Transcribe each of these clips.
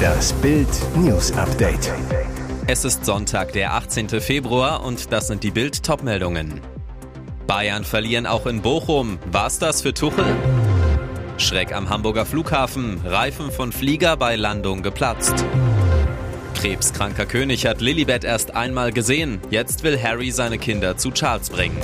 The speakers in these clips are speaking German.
Das Bild News Update. Es ist Sonntag, der 18. Februar und das sind die Bild Topmeldungen. Bayern verlieren auch in Bochum. War's das für Tuchel? Schreck am Hamburger Flughafen. Reifen von Flieger bei Landung geplatzt. Krebskranker König hat Lilibet erst einmal gesehen. Jetzt will Harry seine Kinder zu Charles bringen.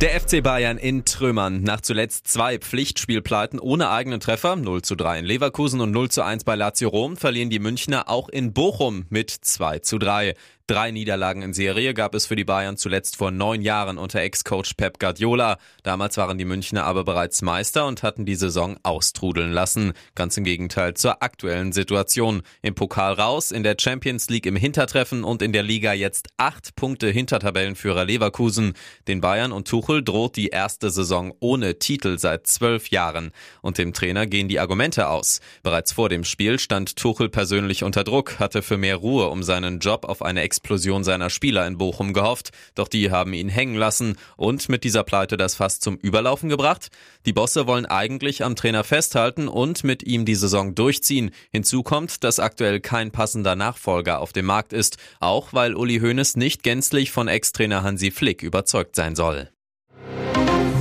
Der FC Bayern in Trümmern. Nach zuletzt zwei Pflichtspielpleiten ohne eigenen Treffer, 0 zu 3 in Leverkusen und 0 zu 1 bei Lazio Rom, verlieren die Münchner auch in Bochum mit 2 zu 3. Drei Niederlagen in Serie gab es für die Bayern zuletzt vor neun Jahren unter Ex-Coach Pep Guardiola. Damals waren die Münchner aber bereits Meister und hatten die Saison austrudeln lassen. Ganz im Gegenteil zur aktuellen Situation. Im Pokal raus, in der Champions League im Hintertreffen und in der Liga jetzt acht Punkte hinter Tabellenführer Leverkusen. Den Bayern und Tuchel droht die erste Saison ohne Titel seit zwölf Jahren. Und dem Trainer gehen die Argumente aus. Bereits vor dem Spiel stand Tuchel persönlich unter Druck, hatte für mehr Ruhe um seinen Job auf eine Explosion seiner Spieler in Bochum gehofft, doch die haben ihn hängen lassen und mit dieser Pleite das Fass zum Überlaufen gebracht. Die Bosse wollen eigentlich am Trainer festhalten und mit ihm die Saison durchziehen. Hinzu kommt, dass aktuell kein passender Nachfolger auf dem Markt ist, auch weil Uli Hoeneß nicht gänzlich von Ex-Trainer Hansi Flick überzeugt sein soll.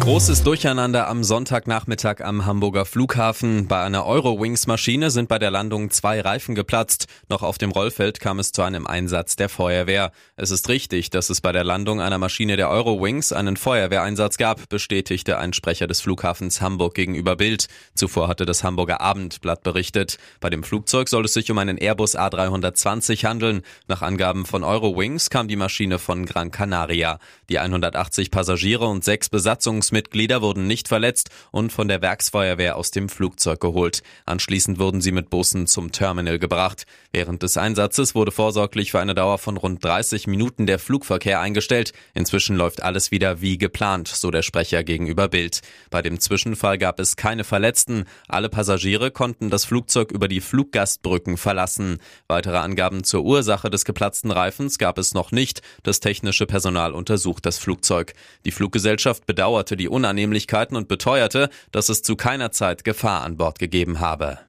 Großes Durcheinander am Sonntagnachmittag am Hamburger Flughafen. Bei einer Eurowings-Maschine sind bei der Landung zwei Reifen geplatzt. Noch auf dem Rollfeld kam es zu einem Einsatz der Feuerwehr. Es ist richtig, dass es bei der Landung einer Maschine der Eurowings einen Feuerwehreinsatz gab, bestätigte ein Sprecher des Flughafens Hamburg gegenüber Bild. Zuvor hatte das Hamburger Abendblatt berichtet. Bei dem Flugzeug soll es sich um einen Airbus A320 handeln. Nach Angaben von Eurowings kam die Maschine von Gran Canaria. Die 180 Passagiere und sechs Besatzungsmitglieder Mitglieder wurden nicht verletzt und von der Werksfeuerwehr aus dem Flugzeug geholt. Anschließend wurden sie mit Bussen zum Terminal gebracht. Während des Einsatzes wurde vorsorglich für eine Dauer von rund 30 Minuten der Flugverkehr eingestellt. Inzwischen läuft alles wieder wie geplant, so der Sprecher gegenüber Bild. Bei dem Zwischenfall gab es keine Verletzten. Alle Passagiere konnten das Flugzeug über die Fluggastbrücken verlassen. Weitere Angaben zur Ursache des geplatzten Reifens gab es noch nicht. Das technische Personal untersucht das Flugzeug. Die Fluggesellschaft bedauerte die die Unannehmlichkeiten und beteuerte, dass es zu keiner Zeit Gefahr an Bord gegeben habe.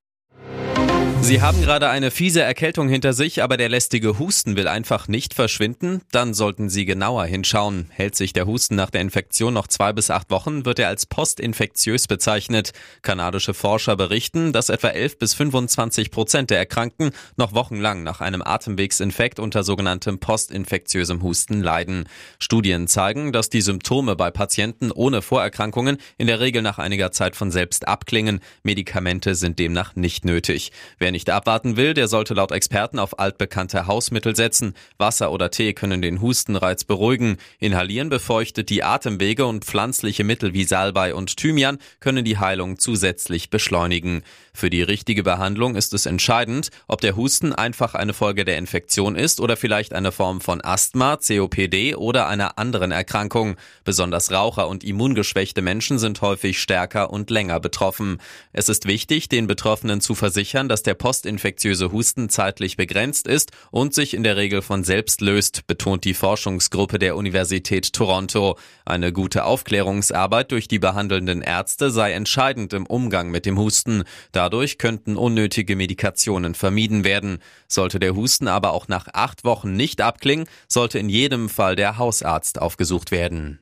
Sie haben gerade eine fiese Erkältung hinter sich, aber der lästige Husten will einfach nicht verschwinden? Dann sollten Sie genauer hinschauen. Hält sich der Husten nach der Infektion noch zwei bis acht Wochen, wird er als postinfektiös bezeichnet. Kanadische Forscher berichten, dass etwa 11 bis 25 Prozent der Erkrankten noch wochenlang nach einem Atemwegsinfekt unter sogenanntem postinfektiösem Husten leiden. Studien zeigen, dass die Symptome bei Patienten ohne Vorerkrankungen in der Regel nach einiger Zeit von selbst abklingen. Medikamente sind demnach nicht nötig. Wer Wer nicht abwarten will, der sollte laut Experten auf altbekannte Hausmittel setzen. Wasser oder Tee können den Hustenreiz beruhigen. Inhalieren befeuchtet die Atemwege und pflanzliche Mittel wie Salbei und Thymian können die Heilung zusätzlich beschleunigen. Für die richtige Behandlung ist es entscheidend, ob der Husten einfach eine Folge der Infektion ist oder vielleicht eine Form von Asthma, COPD oder einer anderen Erkrankung. Besonders Raucher und immungeschwächte Menschen sind häufig stärker und länger betroffen. Es ist wichtig, den Betroffenen zu versichern, dass der postinfektiöse Husten zeitlich begrenzt ist und sich in der Regel von selbst löst, betont die Forschungsgruppe der Universität Toronto. Eine gute Aufklärungsarbeit durch die behandelnden Ärzte sei entscheidend im Umgang mit dem Husten. Dadurch könnten unnötige Medikationen vermieden werden. Sollte der Husten aber auch nach acht Wochen nicht abklingen, sollte in jedem Fall der Hausarzt aufgesucht werden.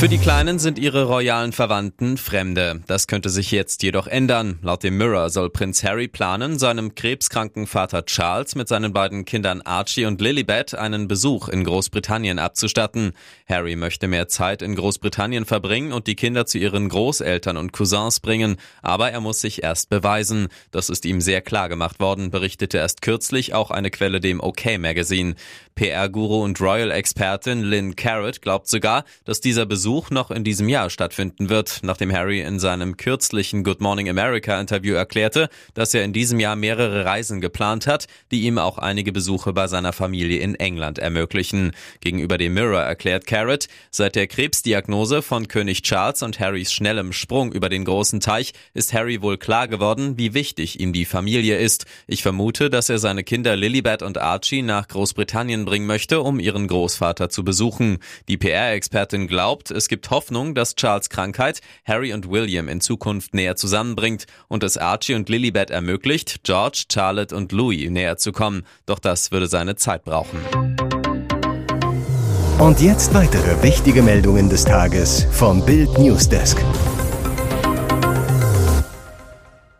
Für die Kleinen sind ihre royalen Verwandten Fremde. Das könnte sich jetzt jedoch ändern. Laut dem Mirror soll Prinz Harry planen, seinem krebskranken Vater Charles mit seinen beiden Kindern Archie und Lilibet einen Besuch in Großbritannien abzustatten. Harry möchte mehr Zeit in Großbritannien verbringen und die Kinder zu ihren Großeltern und Cousins bringen, aber er muss sich erst beweisen. Das ist ihm sehr klar gemacht worden, berichtete erst kürzlich auch eine Quelle dem OK Magazine. PR-Guru und Royal-Expertin Lynn Carrot glaubt sogar, dass dieser Besuch Besuch noch in diesem Jahr stattfinden wird, nachdem Harry in seinem kürzlichen Good Morning America Interview erklärte, dass er in diesem Jahr mehrere Reisen geplant hat, die ihm auch einige Besuche bei seiner Familie in England ermöglichen. Gegenüber dem Mirror erklärt Carrot, seit der Krebsdiagnose von König Charles und Harrys schnellem Sprung über den großen Teich ist Harry wohl klar geworden, wie wichtig ihm die Familie ist. Ich vermute, dass er seine Kinder Lilibet und Archie nach Großbritannien bringen möchte, um ihren Großvater zu besuchen. Die PR-Expertin glaubt, es gibt Hoffnung, dass Charles Krankheit Harry und William in Zukunft näher zusammenbringt und es Archie und Lilibet ermöglicht, George, Charlotte und Louis näher zu kommen. Doch das würde seine Zeit brauchen. Und jetzt weitere wichtige Meldungen des Tages vom Bild Newsdesk.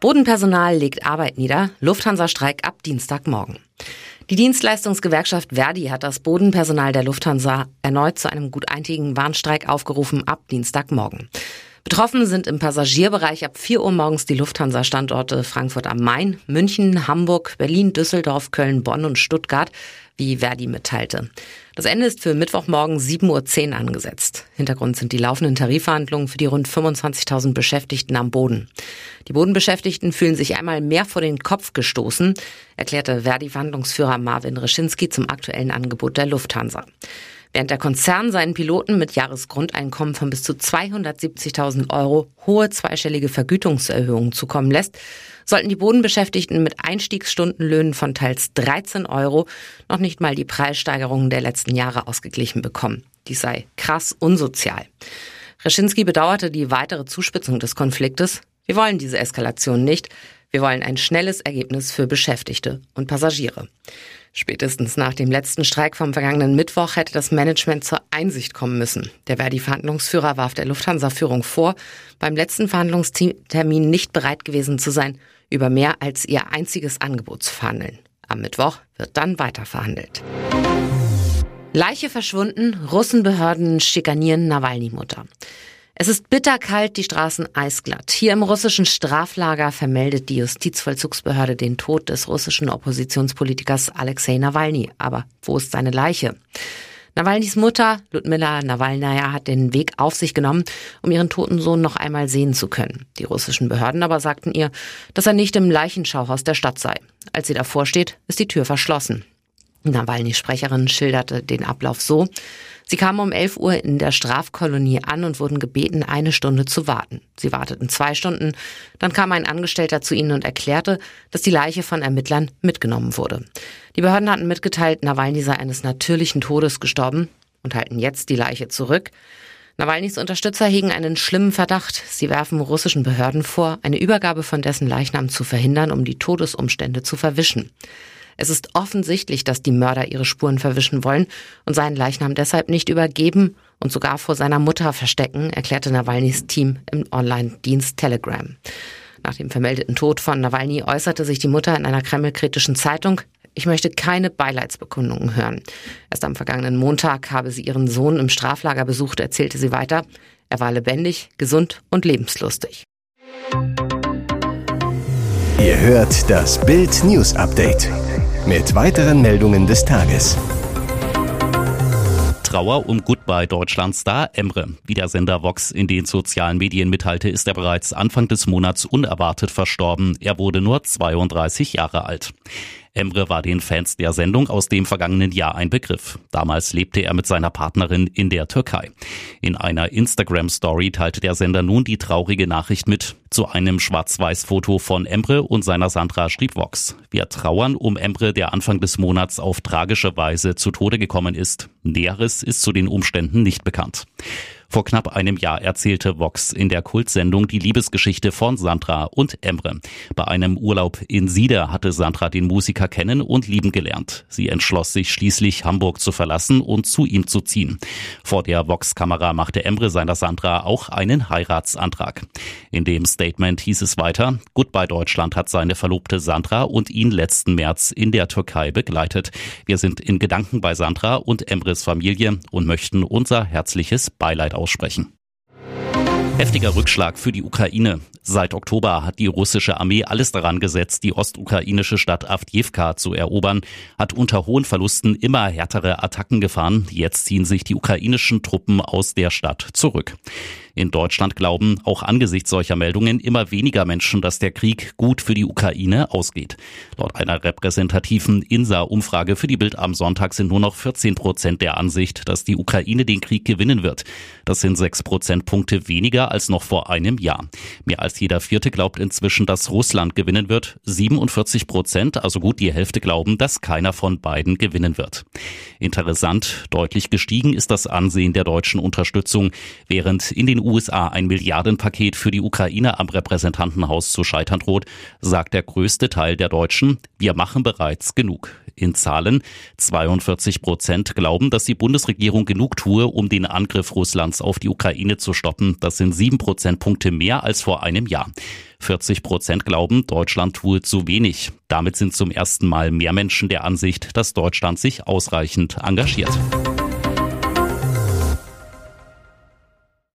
Bodenpersonal legt Arbeit nieder, Lufthansa-Streik ab Dienstagmorgen. Die Dienstleistungsgewerkschaft Verdi hat das Bodenpersonal der Lufthansa erneut zu einem guteintigen Warnstreik aufgerufen ab Dienstagmorgen. Betroffen sind im Passagierbereich ab 4 Uhr morgens die Lufthansa-Standorte Frankfurt am Main, München, Hamburg, Berlin, Düsseldorf, Köln, Bonn und Stuttgart, wie Verdi mitteilte. Das Ende ist für Mittwochmorgen 7.10 Uhr angesetzt. Hintergrund sind die laufenden Tarifverhandlungen für die rund 25.000 Beschäftigten am Boden. Die Bodenbeschäftigten fühlen sich einmal mehr vor den Kopf gestoßen, erklärte Verdi-Verhandlungsführer Marvin Reschinski zum aktuellen Angebot der Lufthansa. Während der Konzern seinen Piloten mit Jahresgrundeinkommen von bis zu 270.000 Euro hohe zweistellige Vergütungserhöhungen zukommen lässt, sollten die Bodenbeschäftigten mit Einstiegsstundenlöhnen von teils 13 Euro noch nicht mal die Preissteigerungen der letzten Jahre ausgeglichen bekommen. Dies sei krass unsozial. Reschinski bedauerte die weitere Zuspitzung des Konfliktes. Wir wollen diese Eskalation nicht. Wir wollen ein schnelles Ergebnis für Beschäftigte und Passagiere. Spätestens nach dem letzten Streik vom vergangenen Mittwoch hätte das Management zur Einsicht kommen müssen. Der Verdi-Verhandlungsführer warf der Lufthansa-Führung vor, beim letzten Verhandlungstermin nicht bereit gewesen zu sein, über mehr als ihr einziges Angebot zu verhandeln. Am Mittwoch wird dann weiter verhandelt. Leiche verschwunden, Russenbehörden schikanieren Nawalny-Mutter. Es ist bitterkalt, die Straßen eisglatt. Hier im russischen Straflager vermeldet die Justizvollzugsbehörde den Tod des russischen Oppositionspolitikers Alexei Nawalny. Aber wo ist seine Leiche? Nawalnys Mutter, Ludmilla Nawalnaya, hat den Weg auf sich genommen, um ihren toten Sohn noch einmal sehen zu können. Die russischen Behörden aber sagten ihr, dass er nicht im Leichenschauhaus der Stadt sei. Als sie davor steht, ist die Tür verschlossen. Nawalny-Sprecherin schilderte den Ablauf so. Sie kamen um 11 Uhr in der Strafkolonie an und wurden gebeten, eine Stunde zu warten. Sie warteten zwei Stunden. Dann kam ein Angestellter zu ihnen und erklärte, dass die Leiche von Ermittlern mitgenommen wurde. Die Behörden hatten mitgeteilt, Nawalny sei eines natürlichen Todes gestorben und halten jetzt die Leiche zurück. Nawalnys Unterstützer hegen einen schlimmen Verdacht. Sie werfen russischen Behörden vor, eine Übergabe von dessen Leichnam zu verhindern, um die Todesumstände zu verwischen. Es ist offensichtlich, dass die Mörder ihre Spuren verwischen wollen und seinen Leichnam deshalb nicht übergeben und sogar vor seiner Mutter verstecken, erklärte Nawalnys Team im Online-Dienst Telegram. Nach dem vermeldeten Tod von Nawalny äußerte sich die Mutter in einer kremlkritischen Zeitung, ich möchte keine Beileidsbekundungen hören. Erst am vergangenen Montag habe sie ihren Sohn im Straflager besucht, erzählte sie weiter. Er war lebendig, gesund und lebenslustig. Ihr hört das Bild News Update mit weiteren Meldungen des Tages. Trauer um Goodbye Deutschland-Star Emre. Wie der Sender Vox in den sozialen Medien mitteilte, ist er bereits Anfang des Monats unerwartet verstorben. Er wurde nur 32 Jahre alt. Emre war den Fans der Sendung aus dem vergangenen Jahr ein Begriff. Damals lebte er mit seiner Partnerin in der Türkei. In einer Instagram-Story teilte der Sender nun die traurige Nachricht mit. Zu einem Schwarz-Weiß-Foto von Emre und seiner Sandra schrieb Vox. Wir trauern um Emre, der Anfang des Monats auf tragische Weise zu Tode gekommen ist. Näheres ist zu den Umständen nicht bekannt. Vor knapp einem Jahr erzählte Vox in der Kultsendung die Liebesgeschichte von Sandra und Emre. Bei einem Urlaub in Sieder hatte Sandra den Musiker kennen und lieben gelernt. Sie entschloss sich schließlich, Hamburg zu verlassen und zu ihm zu ziehen. Vor der Vox-Kamera machte Emre seiner Sandra auch einen Heiratsantrag. In dem Statement hieß es weiter, Goodbye Deutschland hat seine Verlobte Sandra und ihn letzten März in der Türkei begleitet. Wir sind in Gedanken bei Sandra und Emres Familie und möchten unser herzliches Beileid aussprechen. Heftiger Rückschlag für die Ukraine. Seit Oktober hat die russische Armee alles daran gesetzt, die ostukrainische Stadt Avdivka zu erobern, hat unter hohen Verlusten immer härtere Attacken gefahren. Jetzt ziehen sich die ukrainischen Truppen aus der Stadt zurück. In Deutschland glauben auch angesichts solcher Meldungen immer weniger Menschen, dass der Krieg gut für die Ukraine ausgeht. Laut einer repräsentativen INSA-Umfrage für die Bild am Sonntag sind nur noch 14 Prozent der Ansicht, dass die Ukraine den Krieg gewinnen wird. Das sind sechs Prozentpunkte weniger als noch vor einem Jahr. Mehr als jeder Vierte glaubt inzwischen, dass Russland gewinnen wird. 47 Prozent, also gut die Hälfte, glauben, dass keiner von beiden gewinnen wird. Interessant, deutlich gestiegen ist das Ansehen der deutschen Unterstützung. Während in USA ein Milliardenpaket für die Ukraine am Repräsentantenhaus zu scheitern droht, sagt der größte Teil der Deutschen, wir machen bereits genug. In Zahlen 42 Prozent glauben, dass die Bundesregierung genug tue, um den Angriff Russlands auf die Ukraine zu stoppen. Das sind sieben Prozentpunkte mehr als vor einem Jahr. 40 Prozent glauben, Deutschland tue zu wenig. Damit sind zum ersten Mal mehr Menschen der Ansicht, dass Deutschland sich ausreichend engagiert.